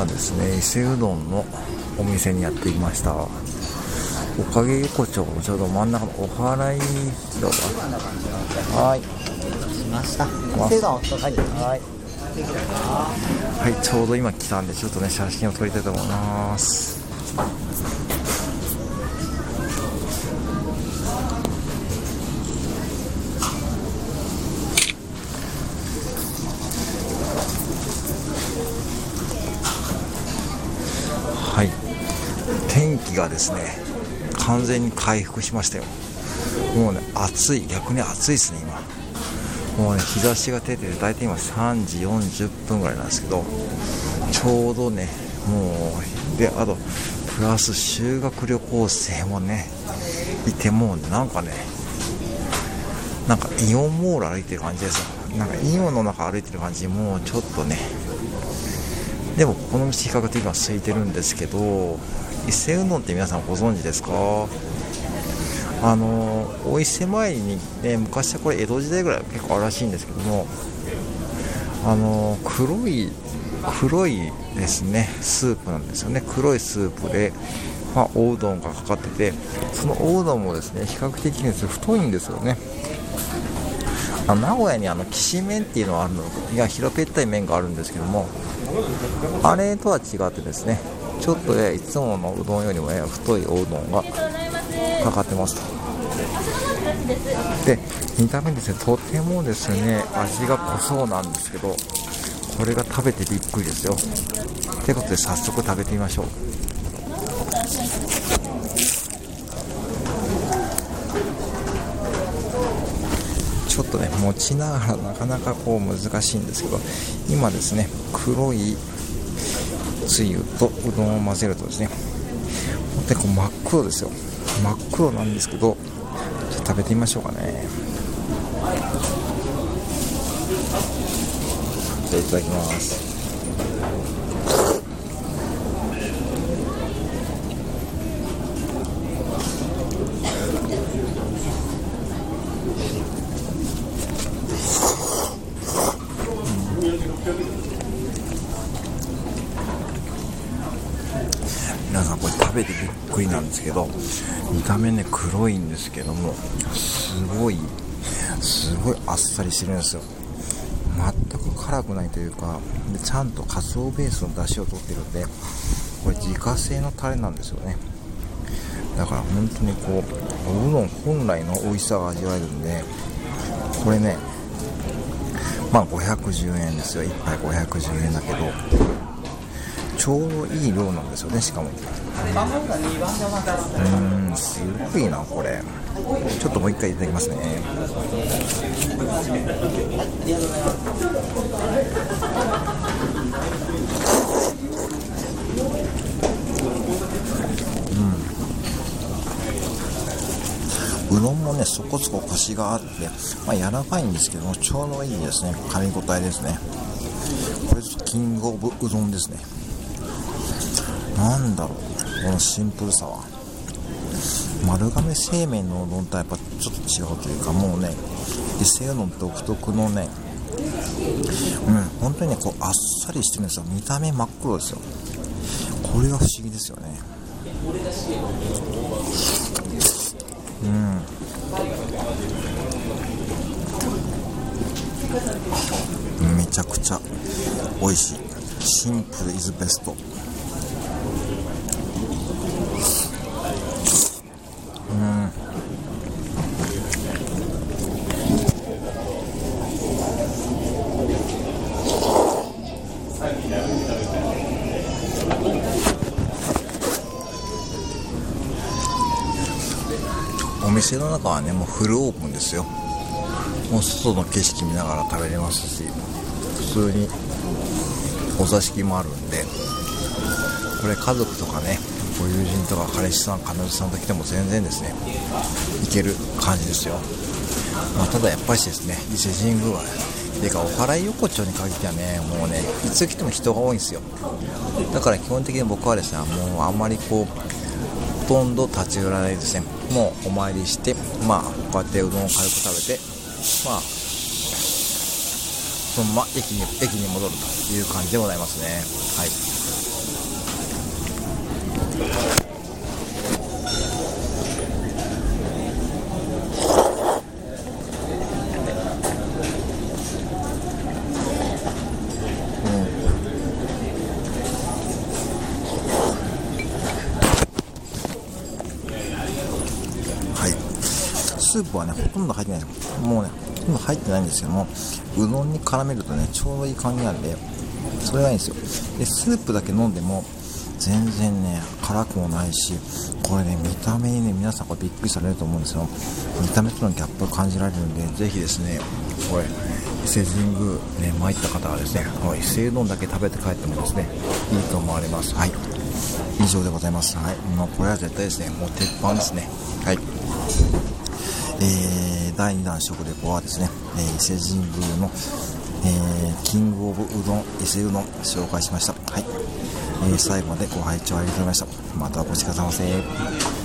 今ですね伊勢うどんのお店にやってきました。おかげ横丁のちょうど真ん中のお祓い広場。はい。しました。ま伊勢うどんはいはい。はいちょうど今来たんでちょっとね写真を撮りたいと思いますはい。天気がですね完全に回復しましたよ。もうね暑い逆に暑いですね今。もうね日差しが出てて大体今3時40分ぐらいなんですけどちょうどねもうであとプラス修学旅行生もねいてもうなんかねなんかイオンモール歩いてる感じですよ。なんかイオンの中歩いてる感じもうちょっとねでもこの道比較的は空いてるんですけど伊勢うどんって皆さんご存知ですか？あのお伊勢参りにね昔はこれ江戸時代ぐらい結構あるらしいんですけどもあの黒い黒いですねスープなんですよね。黒いスープで、まあ、おうどんがかかっててそのおうどんもですね比較的にです太いんですよね。名古屋にあのきしめんっていうのはあるのいや平べったい麺があるんですけどもあれとは違ってですねちょっとねいつものうどんよりもね太いおうどんがかかってますと。で見た目ですねとてもですね味が濃そうなんですけどこれが食べてびっくりですよ。ということで早速食べてみましょうちょっとね持ちながらなかなかこう難しいんですけど今ですね黒いつゆとうどんを混ぜるとですね本当にこう真っ黒ですよ。真っ黒なんですけどちょっと食べてみましょうかね。じゃあいただきます。皆さんこれ食べてびっくりなんですけど見た目ね黒いんですけどもすごいすごいあっさりしてるんですよ。全く辛くないというかでちゃんとカツオベースの出汁を取ってるんでこれ自家製のタレなんですよね。だから本当にこうおうどん本来の美味しさが味わえるんでこれねまあ510円ですよ。1杯510円だけど。ちょうどいい量なんですよねしかも。うーんすごいなこれ。ちょっともう一回いただきますね。うんうどんもねそこそこコシがあって、まあ、柔らかいんですけどもちょうどいいですね。噛み応えですね。これキングオブうどんですね。なんだろう。このシンプルさは。丸亀製麺のうどんとはやっぱちょっと違うというかもうね伊勢うどん独特のねうん本当にねこうあっさりしてるんですよ。見た目真っ黒ですよ。これが不思議ですよね。うん。めちゃくちゃ美味しい。シンプルイズベストお店の中はねもうフルオープンですよ。もう外の景色見ながら食べれますし普通にお座敷もあるんでこれ家族とかねご友人とか彼氏さん彼女さんと来ても全然ですね行ける感じですよ、まあ、ただやっぱりですね伊勢神宮はてかお祓い横丁に限ってはねもうねいつ来ても人が多いんですよ。だから基本的に僕はですねもうあんまりこうほとんど立ち寄らないですね。もうお参りしてまあこうやってうどんを軽く食べてまあそのまま駅に駅に戻るという感じでございますね。はい。スープはね、ほとんど入ってないです。もうね、ほとんど入ってないんですけども、うどんに絡めるとね、ちょうどいい感じなんで、それがいいんですよ。で、スープだけ飲んでも、全然ね、辛くもないし、これね、見た目にね、皆さんこれびっくりされると思うんですよ。見た目とのギャップを感じられるんで、ぜひですね、これ、伊勢神宮ね、参った方はですね、この伊勢うどんだけ食べて帰ってもですね、いいと思われます。はい。以上でございます。はい。もうこれは絶対ですね、もう鉄板ですね。はい。えー、第2弾食レポはですね、えー、伊勢神宮の、えー、キングオブうどん伊勢うどん紹介しました。はい。えー、最後までご拝聴ありがとうございました。またお越しくださいませ。